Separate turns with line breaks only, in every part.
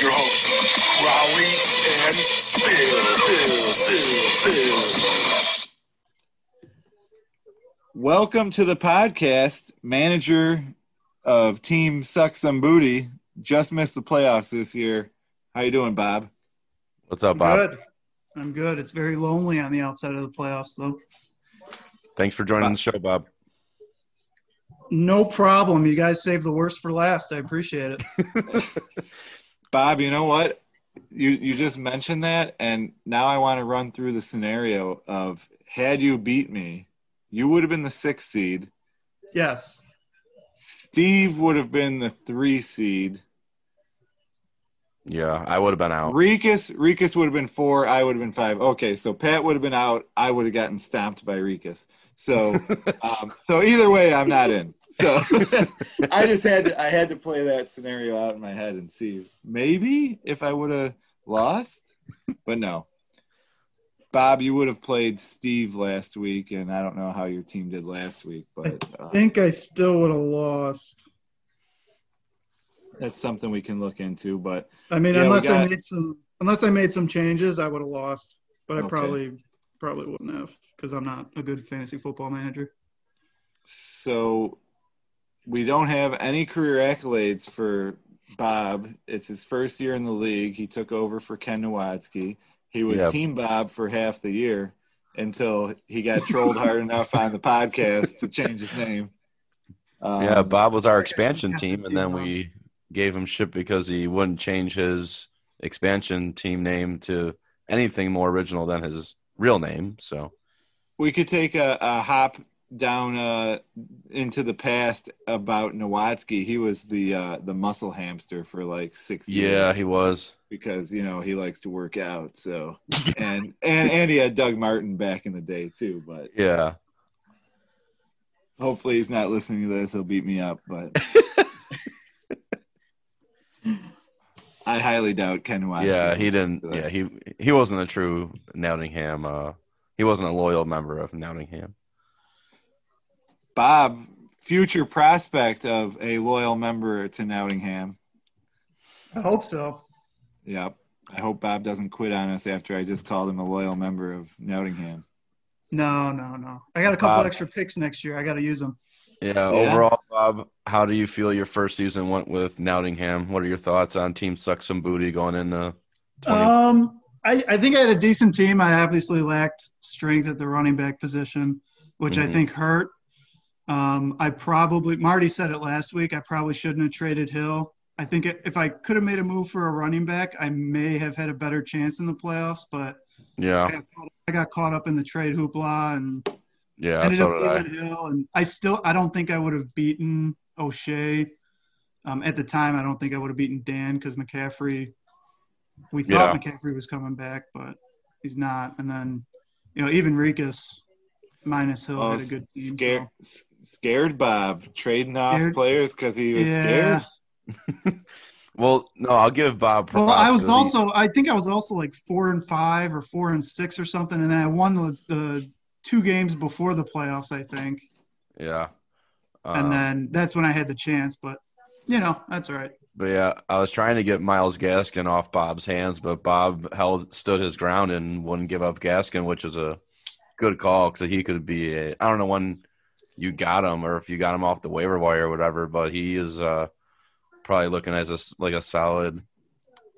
your hosts, Raleigh and Phil. Phil, Phil, Phil.
Welcome to the podcast. Manager of Team Suck Some Booty just missed the playoffs this year. How you doing, Bob?
What's up,
I'm
Bob?
good. I'm good. It's very lonely on the outside of the playoffs, though.
Thanks for joining the show, Bob.
No problem. You guys saved the worst for last. I appreciate it.
Bob, you know what? You you just mentioned that, and now I want to run through the scenario of had you beat me, you would have been the sixth seed.
Yes.
Steve would have been the three seed.
Yeah, I would have been out.
Rikus Rikus would have been four. I would have been five. Okay, so Pat would have been out. I would have gotten stomped by Rikus. So, um, so either way, I'm not in. So I just had to, I had to play that scenario out in my head and see maybe if I would have lost, but no. Bob, you would have played Steve last week, and I don't know how your team did last week, but
I
uh,
think I still would have lost.
that's something we can look into. But
I mean,
Yeah, we
unless I made some, unless I made some changes, I would have lost. But I
Okay.
probably, probably wouldn't have because I'm not a good fantasy football manager.
So we don't have any career accolades for Bob. It's his first year in the league. He took over for Ken Nowatzki. He was
Yeah.
Team Bob for half the year until he got trolled hard enough on the podcast to change his name. Um,
yeah, Bob was our expansion team, and then we gave him shit because he wouldn't change his expansion team name to anything more original than his real name. So
We could take a, a hop down uh, into the past about Nowatzki. He was the uh, the muscle hamster for like six years.
yeah, he was.
because you know he likes to work out. So and and and he had Doug Martin back in the day too. But
Yeah,
hopefully he's not listening to this. He'll beat me up. But I highly doubt Ken Watson.
yeah, he didn't. Yeah, he he wasn't a true Nottingham. Uh, he wasn't a loyal member of Nottingham.
Bob, future prospect of a loyal member to Nottingham.
I hope so.
Yep. I hope Bob doesn't quit on us after I just called him a loyal member of Nottingham.
No, no, no. I got a couple
Bob.
extra picks next year. I got to use them.
Yeah, overall, Bob, how do you feel your first season went with Nottingham? What are your thoughts on Team Suck Some Booty going into 20?
Um, I, I think I had a decent team. I obviously lacked strength at the running back position, which I
Mhm.
think hurt. Um, I probably Marty said it last week. I probably shouldn't have traded Hill. I think if I could have made a move for a running back, I may have had a better chance in the playoffs. But I
yeah,
got caught, I got caught up in the trade hoopla and
yeah,
ended
so
up
did I.
Hill. And I still I don't think I would have beaten O'Shea. Um, at the time, I don't think I would have beaten Dan because McCaffrey. We thought McCaffrey was coming back, but he's not. And then, you know, even Rikus minus Hill
Oh,
had a good team.
scared, s- scared Bob trading off
Scared?
players because he was
Yeah.
scared.
Well, no, I'll give Bob.
Well,
props
I was
'cause he-
also, I think I was also like four and five or four and six or something, and then I won the, the two games before the playoffs, I think,
yeah.
and
Um,
then that's when I had the chance. But you know, that's all right.
But yeah, I was trying to get Myles Gaskin off Bob's hands, but Bob held stood his ground and wouldn't give up Gaskin, which is a good call because he could be. A, I don't know when you got him or if you got him off the waiver wire or whatever, but he is uh, probably looking as a s- like a solid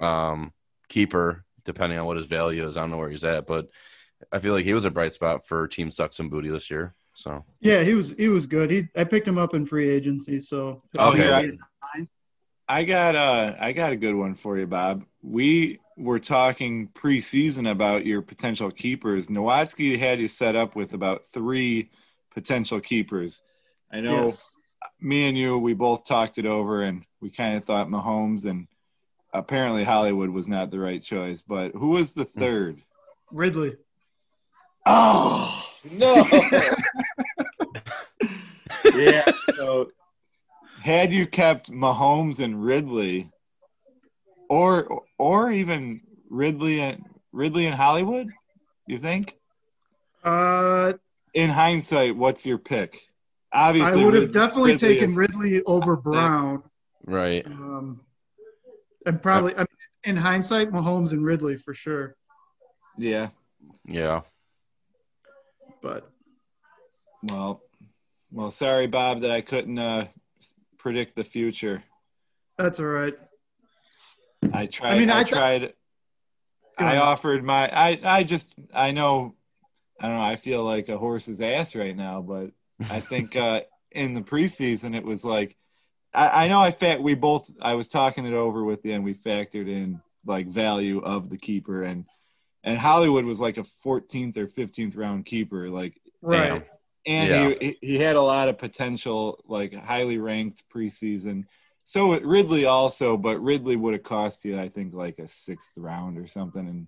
um, keeper, depending on what his value is. I don't know where he's at, but I feel like he was a bright spot for Team Sucks and Booty this year. So
Yeah, he was he was good. He I picked him up in free agency, so
Okay.
I got uh I got a good one for you, Bob. We were talking preseason about your potential keepers. Nowatzki had you set up with about three potential keepers. I know
Yes.
me and you, we both talked it over, and we kind of thought Mahomes and apparently Hollywood was not the right choice. But who was the third?
Ridley.
Oh no! yeah. So, had you kept Mahomes and Ridley, or or even Ridley and Ridley and Hollywood, you think?
Uh,
In hindsight, what's your pick? Obviously, I
would have
Rid-
definitely
Ridley
taken
is-
Ridley over Brown.
right,
Um, and probably, I mean, in hindsight, Mahomes and Ridley for sure.
Yeah.
Yeah.
But
Well, well, sorry, Bob, that I couldn't uh, predict the future.
that's all right.
I tried. I,
mean, I
I
thought-
tried. I offered my. I. I just. I know. I don't know. I feel like a horse's ass right now, but I think uh, in the preseason it was like. I, I know. I fact we both. I was talking it over with you, and we factored in like value of the keeper, and and Hollywood was like a 14th or 15th round keeper, like
Right.
and
Yeah.
he he had a lot of potential, like highly ranked preseason. So it, Ridley also, but Ridley would have cost you, I think, like a sixth round or something, and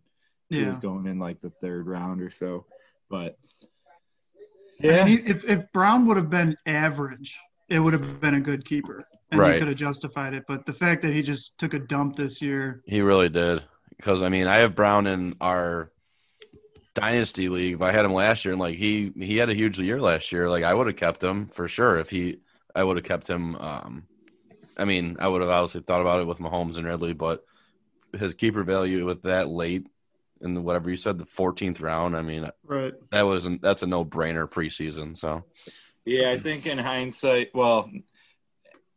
he was going in like the third round or so. But
I mean,
yeah,
if if Brown would have been average, it would have been a good keeper, and
Right.
he could have justified it. But the fact that he just took a dump this year,
He really did. Because I mean, I have Brown in our dynasty league. But I had him last year, and like he he had a huge year last year. Like I would have kept him for sure if he. I would have kept him. Um, I mean, I would have obviously thought about it with Mahomes and Ridley, but his keeper value with that late in the, whatever you said, the 14th round. I mean,
right?
that wasn't. that's a no brainer preseason. So
yeah, I think in hindsight, well,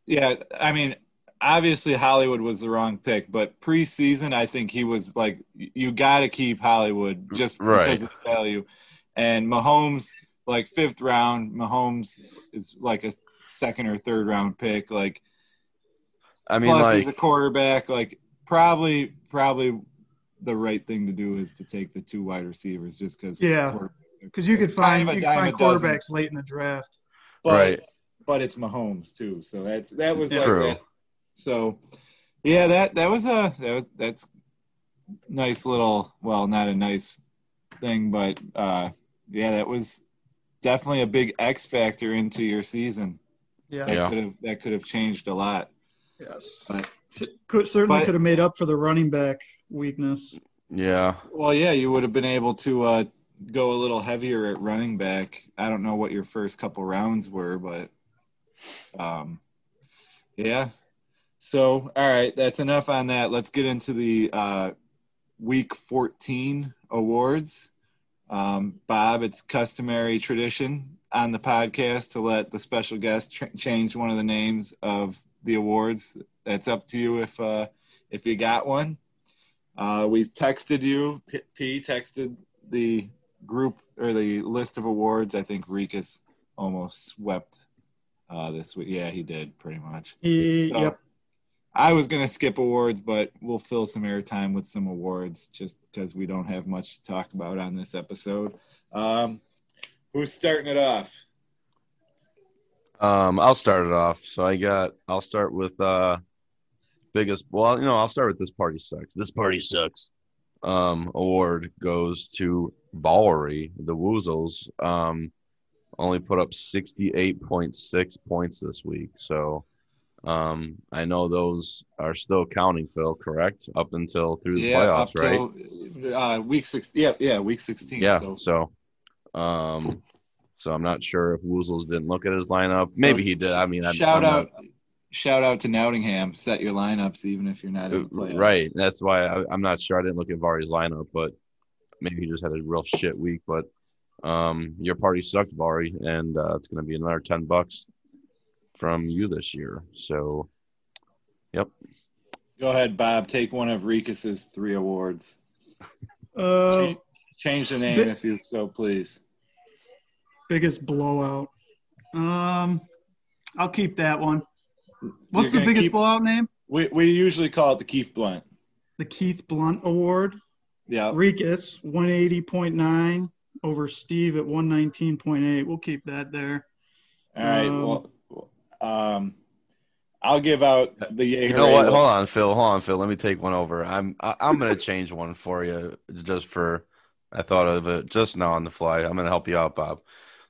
yeah, I mean, obviously Hollywood was the wrong pick, but preseason, I think he was like, you got to keep Hollywood just
Right.
because of the value. And Mahomes, like fifth round, Mahomes is like a second or third round pick. Like,
I mean,
plus
like
he's a quarterback. Like, probably, probably the right thing to do is to take the two wide receivers just because.
Yeah. Because you could
Kind
find
of
you could find
a dozen.
quarterbacks late in the draft.
but
Right.
but it's Mahomes too. So that's that was
Yeah.
like
True.
that. So yeah, that that was a that was, that's nice little well, not a nice thing, but uh yeah, that was definitely a big X factor into your season.
Yeah.
That
Yeah.
could have that could have changed a lot.
Yes.
But-
Could certainly
but-
could have made up for the running back weakness.
yeah,
Well, yeah, you would have been able to uh go a little heavier at running back. I don't know what your first couple rounds were, but um yeah. So, all right, that's enough on that. Let's get into the uh week 14 awards. Um Bob, it's customary tradition on the podcast to let the special guest ch- change one of the names of the awards. That's up to you if uh if you got one. Uh, we texted you. P, P texted the group or the list of awards. I think Rikus almost swept uh, this week. Yeah, he did pretty much.
He,
So,
yep.
I was gonna skip awards, but we'll fill some airtime with some awards just because we don't have much to talk about on this episode. Um, who's starting it off?
Um, I'll start it off. So I got. I'll start with uh, biggest. Well, you know, I'll start with this party sucks. This party sucks. Um, award goes to Bowery. The Woozles. Um, only put up sixty eight point six points this week. So, um, I know those are still counting. Phil, correct? Up until through the
yeah,
playoffs,
up
right?
uh, week six. Yeah, yeah, week sixteen.
Yeah.
So
So, um, so I'm not sure if Woozles didn't look at his lineup. Maybe he did. I mean,
shout
I'm not-
out, shout out to Nottingham. Set your lineups even if you're not in the playoffs.
Uh, Right. That's why I, I'm not sure. I didn't look at Vari's lineup, but maybe he just had a real shit week. But um, your party sucked, Vari, and uh, it's going to be another ten bucks from you this year. So, yep.
Go ahead, Bob. Take one of Rikus's three awards.
Uh,
Change, change the name
Bi-
if you so please.
biggest blowout. Um, I'll keep that one. What's the biggest
keep-
blowout name?
We we usually call it the Keith Blunt.
The Keith Blunt Award.
Yeah.
Rikus, 180.9 over Steve at 119.8. We'll keep that there.
All right.
Um,
well, um, I'll give out the yay
You know what?
list.
Hold on, Phil. Hold on, Phil. Let me take one over. I'm I, I'm going to change one for you just for I thought of it just now on the fly. I'm going to help you out, Bob.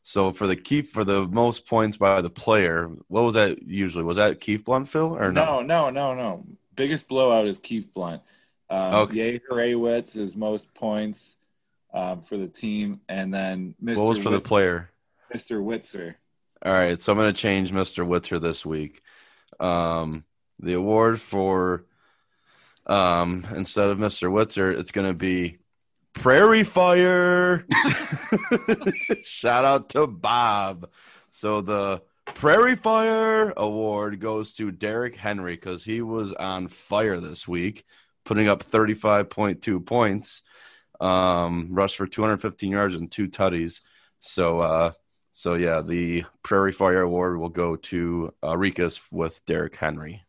So for the key for the most points by the player, what was that usually? Was that Keith Blunt, Phil, or no?
No, no, no, no. Biggest blowout is Keith Blunt. Um,
Okay.
Hooraywitz is most points um, for the team, and then Mr.
What was for the player?
Mr. Witzer.
All right, so I'm going to change Mr. Witzer this week. Um, the award for Um, instead of Mr. Witzer, it's going to be Prairie Fire. Shout out to Bob. So the Prairie Fire Award goes to Derrick Henry because he was on fire this week, putting up 35.2 points, um, rushed for 215 yards and two tutties. So, uh, so yeah, the Prairie Fire Award will go to uh, Rikus with Derrick Henry.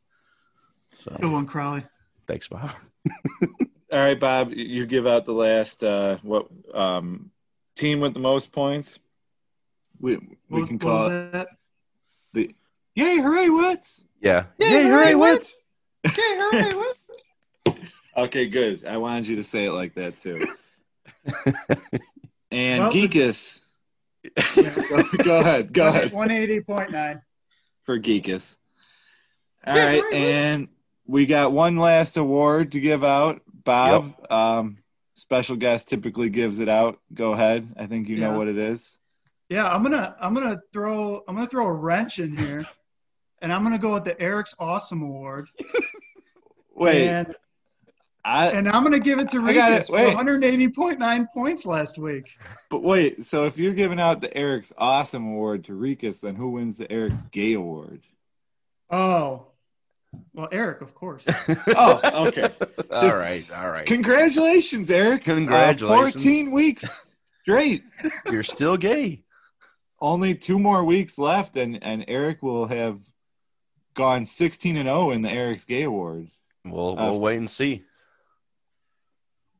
So,
Good one, Crowley.
thanks, Bob.
All right, Bob, you give out the last uh, what um, team with the most points. We we
was,
can
what
call
was
it
that?
the Yay! Hooray! What's
Yeah.
Yay, hooray, Wits!
Yay! Hooray! What's okay? Good. I wanted you to say it like that too. And
Well,
Geekus,
Yeah.
go, go ahead. Go ahead.
180.9.
for Geekus. All
Yeah,
right,
right, right.
and we got one last award to give out. Bob, um, special guest typically gives it out. Go ahead. I think you
Yeah.
know what it is.
Yeah, I'm gonna I'm gonna throw I'm gonna throw a wrench in here, and I'm gonna go with the Eric's Awesome Award.
Wait,
and,
I,
and I'm gonna give it to
I got
Rikus
it,
for
wait.
180.9 points last week.
but wait. So if you're giving out the Eric's Awesome Award to Rikus, then who wins the Eric's Gay Award?
Oh, well, Eric, of course.
Oh, okay.
all
Just-
right. All right.
Congratulations, Eric! Uh,
Congratulations.
14 weeks Great.
You're still gay.
Only two more weeks left, and and Eric will have gone 16 and 0 in the Eric's Gay Award.
We'll
Uh,
we'll wait and see.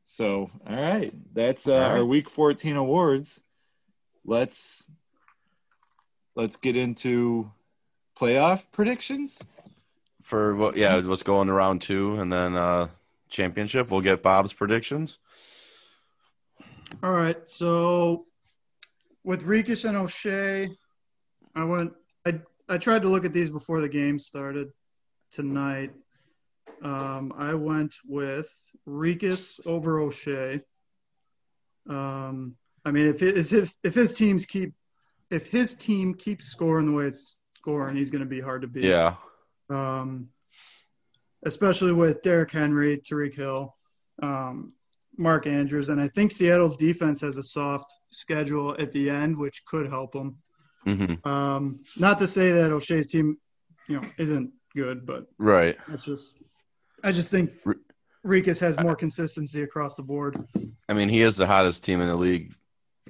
So, all right, that's uh,
All right.
our week 14 awards. Let's let's get into playoff predictions.
For what? Yeah, what's going to round two, and then uh championship. We'll get Bob's predictions.
All right, so with Rikus and O'Shea, I went. I I tried to look at these before the game started tonight. Um, I went with Rikus over O'Shea. Um, I mean, if his if, if his teams keep if his team keeps scoring the way it's scoring, he's going to be hard to beat.
Yeah.
Um, especially with Derrick Henry, Tyreek Hill, um, Mark Andrews, and I think Seattle's defense has a soft schedule at the end, which could help them.
hmm
Um, not to say that O'Shea's team, you know, isn't good, but
Right.
it's just, I just think Rikus has more consistency across the board.
I mean, he is the hottest team in the league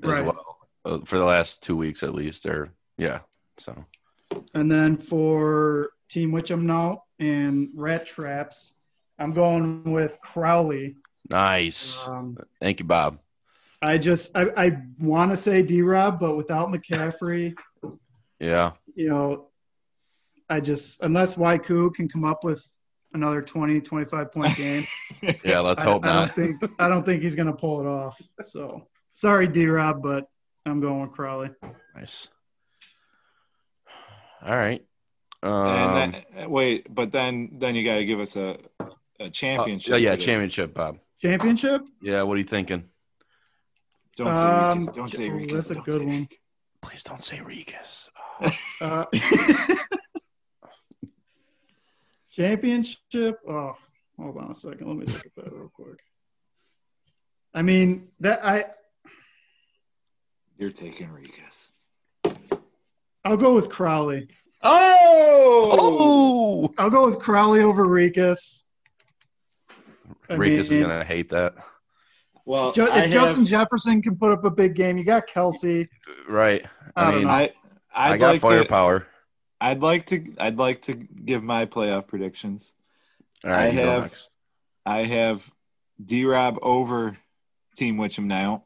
as
Right.
well uh, for the last two weeks at least. Or yeah. So
And then for Team Witcham now and Rat Traps, I'm going with Crowley.
nice.
Um,
Thank you, Bob.
I just I, I want to say D Rob, but without McCaffrey,
Yeah.
you know, I just unless Waiku can come up with another 20, 25 point game,
Yeah. Let's hope
I
not.
don't think I don't think he's gonna pull it off. So sorry, D Rob, but I'm going with Crowley.
Nice. All right. Um,
and then, wait, but then then you got to give us a a
uh,
championship.
yeah, yeah,
prediction.
championship, Bob.
Championship?
Yeah, what are you thinking?
Don't say
Um,
Rikus. Don't say
oh,
Rikus.
that's a
don't
good one.
Rikus.
Please don't say Rikus.
Uh, championship? Oh, hold on a second. Let me look at that real quick. I mean that I
You're taking Rikus.
I'll go with Crowley.
Oh!
Oh,
I'll go with Crowley over Rikus. I
Rikus is gonna hate that.
Well,
Ju- if
I have,
Justin Jefferson can put up a big game, you got Kelce.
Right.
I
I
don't
mean,
know.
I
I
I'd
got
like to
firepower.
I'd like to I'd like to give my playoff predictions.
All right,
I have-
next.
I have D Rob over Team Witcham now.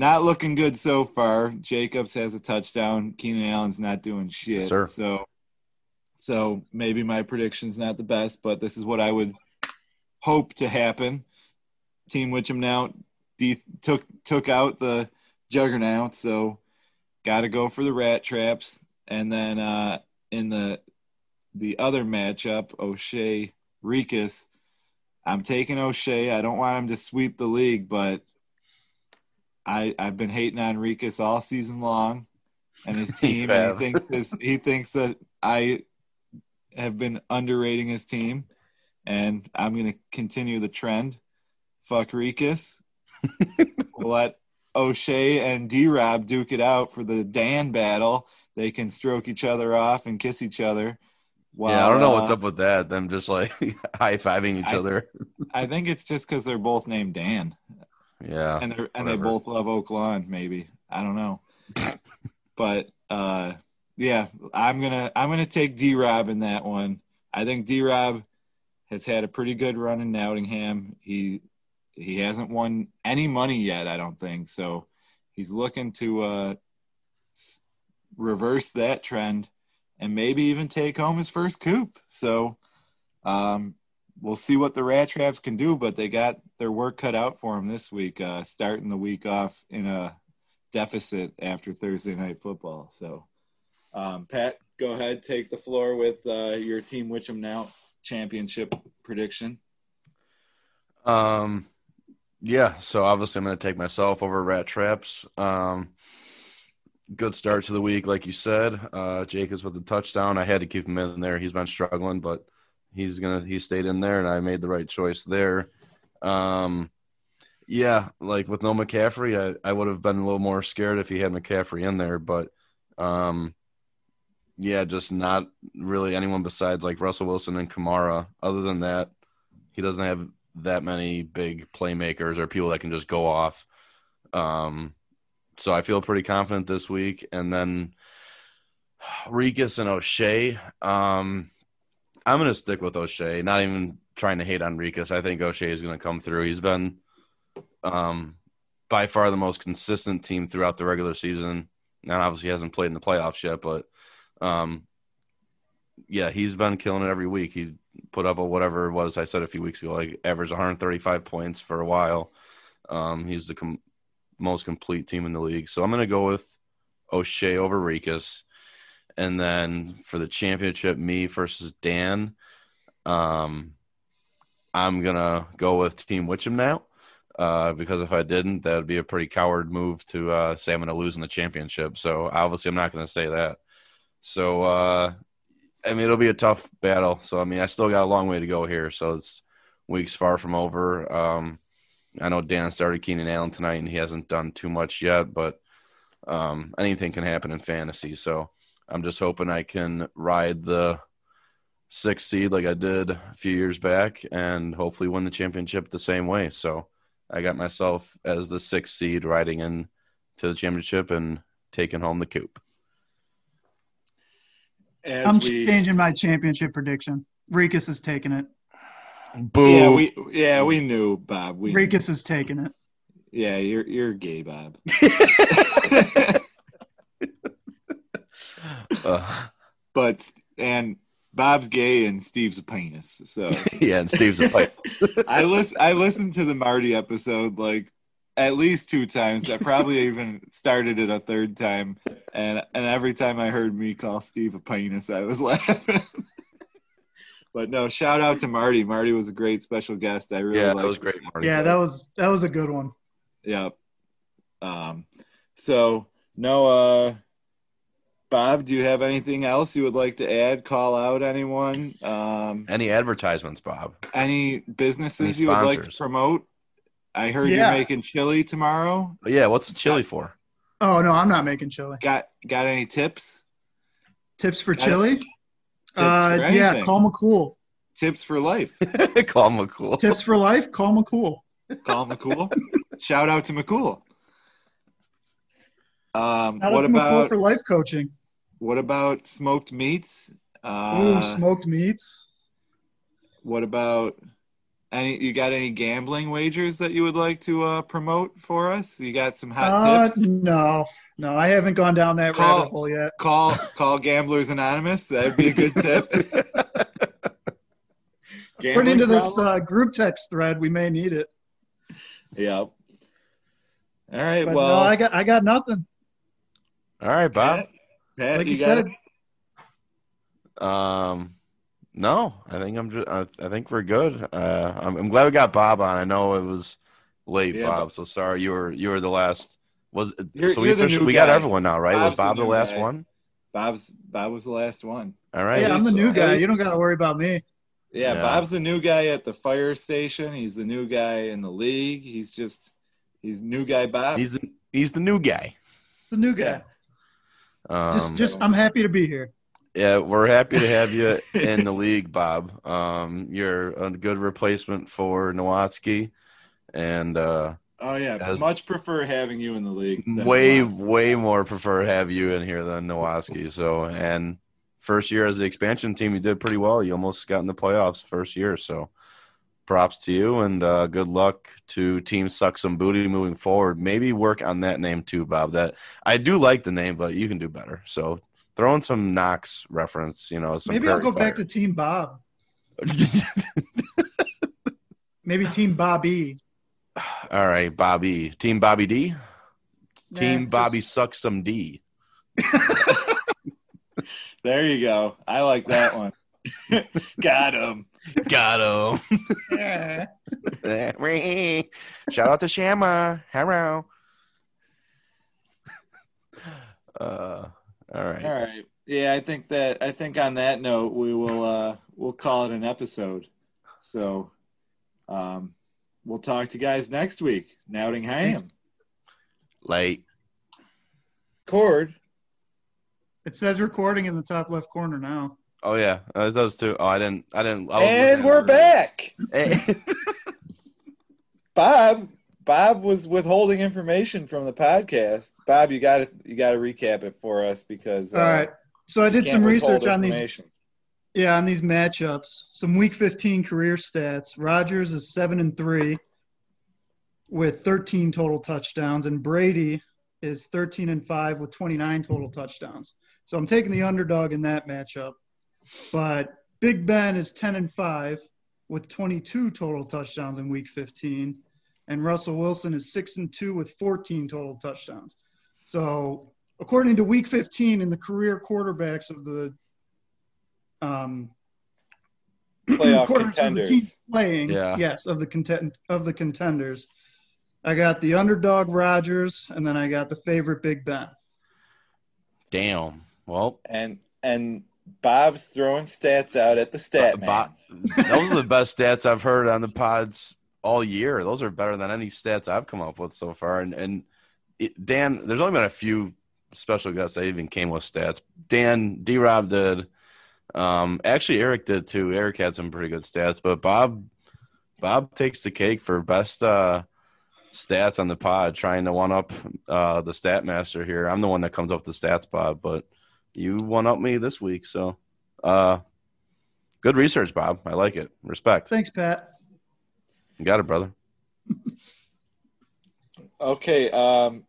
Not looking good so far. Jacobs has a touchdown. Keenan Allen's not doing shit. So so maybe my prediction's not the best, but this is what I would hope to happen. Team Witcham now de- took took out the juggernaut, so got to go for the rat traps. And then uh, in the the other matchup, O'Shea Rikus, I'm taking O'Shea. I don't want him to sweep the league, but I I've been hating on Rikus all season long and his team. and he thinks this, he thinks that I have been underrating his team, and I'm gonna continue the trend. Fuck Rikus. let O'Shea and D Rob duke it out for the Dan battle. They can stroke each other off and kiss each other.
While, yeah, I don't know what's
uh,
up with that. Them just like high fiving each
I-
other.
I think it's just because they're both named Dan,
Yeah.
and they're and they both love Oak Lawn. Maybe I don't know, but uh, yeah, I'm gonna I'm gonna take D Rob in that one. I think D Rob has had a pretty good run in Nottingham. He he hasn't won any money yet. I don't think so. He's looking to uh, reverse that trend and maybe even take home his first coup. So um, we'll see what the Rat Traps can do, but they got their work cut out for them this week, uh, starting the week off in a deficit after Thursday night football. So, um, Pat, go ahead, take the floor with uh, your Team Witcham Now championship prediction.
Um, yeah. So obviously, I'm going to take myself over Rat Traps. Um, good start to the week, like you said. Uh, Jacobs with the touchdown. I had to keep him in there. He's been struggling, but he's gonna he stayed in there, and I made the right choice there. Um, yeah, like with no McCaffrey, I, I would have been a little more scared if he had McCaffrey in there, but um, yeah, just not really anyone besides like Russell Wilson and Kamara. Other than that, he doesn't have that many big playmakers or people that can just go off. Um, so I feel pretty confident this week. And then Rikus and O'Shea. Um, I'm going to stick with O'Shea, not even trying to hate on. I think O'Shea is going to come through. He's been um, by far the most consistent team throughout the regular season. Now, obviously, hasn't played in the playoffs yet, but um, yeah, he's been killing it every week. He put up a whatever it was I said a few weeks ago, like averaged 135 points for a while. Um, he's the com- most complete team in the league. So I'm going to go with O'Shea over Rikus. And then for the championship, me versus Dan, um, I'm to go with Team Witcham now. Uh, because if I didn't, that would be a pretty coward move to uh, say I'm to lose in the championship. So obviously, I'm not to say that. So uh, I mean, it'll be a tough battle. So I mean, I still got a long way to go here. So it's weeks far from over. Um, I know Dan started Keenan Allen tonight, and he hasn't done too much yet, but um, anything can happen in fantasy. So I'm just hoping I can ride the sixth seed like I did a few years back, and hopefully win the championship the same way. So I got myself as the sixth seed riding in to the championship and taking home the coop.
As
I'm
we,
changing my championship prediction. Rikus is taking it.
Boo!
yeah, we yeah we knew Bob. We
Rikus is taking it.
yeah, you're you're gay, Bob.
Uh,
but and Bob's gay and Steve's a penis. So
yeah, and Steve's a pipe.
I listen. I listened to the Marty episode like at least two times. I probably even started it a third time, and and every time I heard me call Steve a penis, I was laughing. but no, shout out to Marty. Marty was a great special guest. I really
Yeah, that was great, Marty.
Yeah, that was that was a good one.
Yep. Um, so no, uh, Bob, do you have anything else you would like to add? Call out anyone? Um,
Any advertisements, Bob?
any businesses
Any
you would like to promote? I heard
Yeah.
you're making chili tomorrow.
Yeah, what's the chili for?
Oh no, I'm not making chili.
Got got any tips?
Tips for
Got it.
chili?
Tips
Uh,
for
yeah,
anything.
call McCool.
Tips for life.
Call McCool.
Tips for life? Call McCool.
Call McCool. Shout out to McCool. Um,
Shout
what
out to McCool
about
for life coaching.
What about smoked meats?
Ooh,
Uh,
smoked meats.
What about any? You got any gambling wagers that you would like to uh, promote for us? You got some hot
Uh,
tips?
no, no, I haven't gone down that
Call-
rabbit hole yet.
Call call Gamblers Anonymous. That'd be a good tip.
Put
Gambling
into this uh, group text thread. We may need it.
Yep. All right.
But
well,
no, I got I got nothing.
All right, Bob.
Pat, Pat,
Like you,
got
said,
it?
Um, no, I think I'm just. I, I think we're good. Uh, I'm, I'm glad we got Bob on. I know it was late,
Yeah,
Bob. So sorry you were you were the last. Was
You're-
so we
you're the
officially,
new
we got
guy.
everyone now, right?
Bob's
was Bob
the
the, last
guy.
one?
Bob's Bob was the last one.
All right.
yeah, I'm the new guy. You don't got to worry about me.
Yeah,
Yeah.
Bob's the new guy at the fire station. He's the new guy in the league. He's just he's new guy Bob.
He's the, he's the new guy.
The new guy.
Um,
Just, just, I'm happy to be here.
yeah, we're happy to have you in the league, Bob. Um, you're a good replacement for Nowatzki, and uh,
oh yeah,
As-
much prefer having you in the league.
way
Bob.
way more prefer have you in here than Nowatzki. So, and first year as the expansion team, you did pretty well. You almost got in the playoffs first year. So, props to you, and uh, good luck to Team Suck Some Booty moving forward. Maybe work on that name too, Bob. That I do like the name, but you can do better. So, throw in some Knox reference. You know, some
Maybe I'll
Prairie
go back to Team Bob. Maybe Team Bobby.
All right, Bobby. Team Bobby D. Team Bobby
just-
suck some D.
There you go. I like that one. Got him.
Got him.
Yeah.
Shout out to Shama. Hello. Uh, all right.
All right. Yeah, I think that I think on that note we will uh we'll call it an episode. So um we'll talk to you guys next week. Nottingham.
Late.
Cord.
It says recording in the top left corner now.
Oh yeah, uh, it does too. Oh, I didn't. I didn't. I
And we're back. Bob Bob was withholding information from the podcast. Bob, you got to you got to recap it for us because uh,
All right. So I did some research on these. Yeah, on these matchups, some Week 15 career stats. Rodgers is seven and three with 13 total touchdowns, and Brady is 13 and five with 29 total touchdowns. So I'm taking the underdog in that matchup. But Big Ben is 10 and five with 22 total touchdowns in Week 15, and Russell Wilson is six and two with 14 total touchdowns. So according to Week 15 in the career quarterbacks of the um,
Playoff
quarterbacks of the
contenders.
playing,
Yeah.
yes, of the content of the contenders. I got the underdog Rodgers, and then I got the favorite Big Ben.
Damn. Well,
and and Bob's throwing stats out at the stat man.
Bob- those are the best stats I've heard on the pods all year. Those are better than any stats I've come up with so far. And and it, Dan, there's only been a few special guests that even came with stats. Dan, D. Rob did. Um, actually, Eric did too. Eric had some pretty good stats, but Bob, Bob takes the cake for best uh, stats on the pod, trying to one up uh, the stat master here. I'm the one that comes up with the stats, Bob, but you one up me this week, so uh, good research, Bob. I like it. Respect.
Thanks, Pat.
You got it, brother.
Okay, um,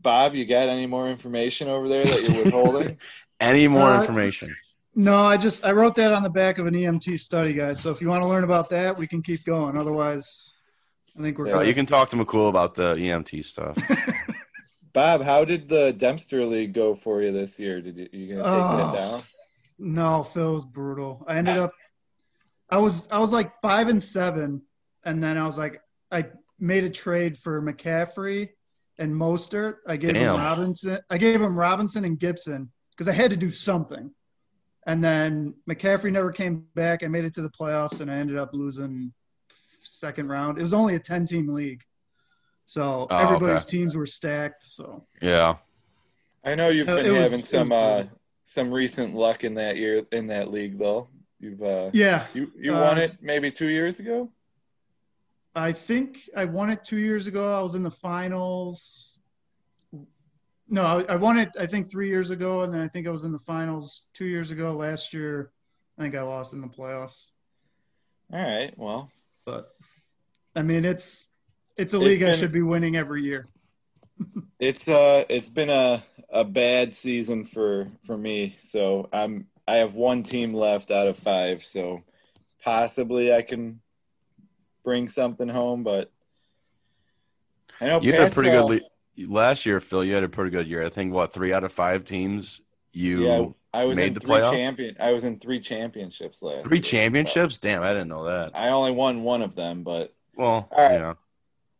Bob, you got any more information over there that you're withholding?
Any more
Uh,
information?
No, I just I wrote that on the back of an EMT study guide. So if you want to learn about that, we can keep going. Otherwise, I think we're
Yeah,
good.
you can talk to McCool about the EMT stuff.
Bob, how did the Dempster League go for you this year? Did you, you gonna take
Oh.
that down?
No, Phil was brutal. I ended up, I was I was like five and seven, and then I was like I made a trade for McCaffrey and Mostert. I gave
Damn.
him Robinson. I gave him Robinson and Gibson because I had to do something. And then McCaffrey never came back. I made it to the playoffs, and I ended up losing second round. It was only a ten team league, so
Oh,
everybody's
okay.
teams were stacked. So
Yeah.
I know you've
Uh,
been
it was-
having
was
some uh, some recent luck in that year in that league, though. You've uh,
yeah,
you you
Uh,
won it maybe two years ago.
I think I won it two years ago. I was in the finals. No, I, I won it. I think three years ago, and then I think I was in the finals two years ago. Last year, I think I lost in the playoffs.
All right, well,
But I mean, it's it's a
It's
league I
been-
should be winning every year.
it's uh it's been a a bad season for for me. So I'm I have one team left out of five. So possibly I can bring something home, but I know
You had a pretty
uh,
good le- last year, Phil. You had a pretty good year. I think what three out of five teams you
Yeah, I was
made
in
the
three
playoffs?
champion. I was in three championships last.
three
year.
championships. Damn, I didn't know that.
I only won one of them, but
Well,
All right.
you know,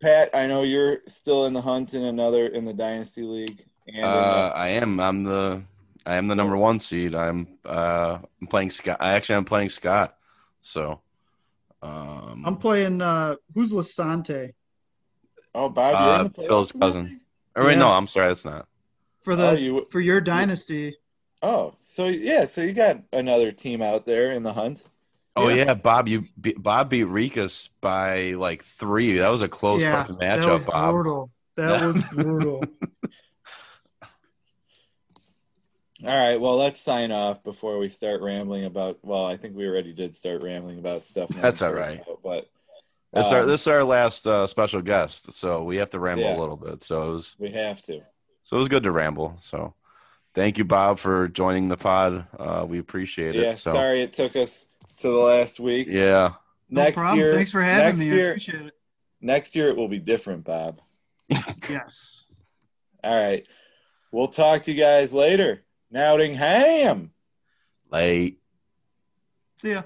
Pat, I know you're still in the hunt in another in the dynasty league. And in
uh, I am. I'm the. I am the number one seed. I'm. Uh, I'm playing Scott. I actually I'm playing Scott. So, um,
I'm playing. Uh, who's Lasante
Oh, Bob,
Uh,
you're in the playoffs
Phil's cousin.
thing?
or wait,
Yeah.
no, I'm sorry, that's not.
for the
Oh, you.
for your dynasty?
Oh, so yeah, so you got another team out there in the hunt.
Oh
Yeah.
yeah, Bob, you Bob beat Rikus by like three. That was a close
yeah,
fucking
that
matchup,
was
Bob.
brutal. That
Yeah.
was brutal.
All right, well, let's sign off before we start rambling about. Well, I think we already did start rambling about stuff.
That's
all right.
all
cares
right.
about, But
This is our
Um,
this is our last uh, special guest, so we have to ramble
Yeah.
a little bit. So it was
we have to.
so it was good to ramble. So thank you, Bob, for joining the pod. Uh, we appreciate it.
Yeah,
so
sorry it took us to the last week.
yeah,
No
next
problem.
year,
Thanks for having
next
me. I
Year,
appreciate it.
next year it will be different, Bob.
Yes.
All right, we'll talk to you guys later. Nottingham.
late.
See ya.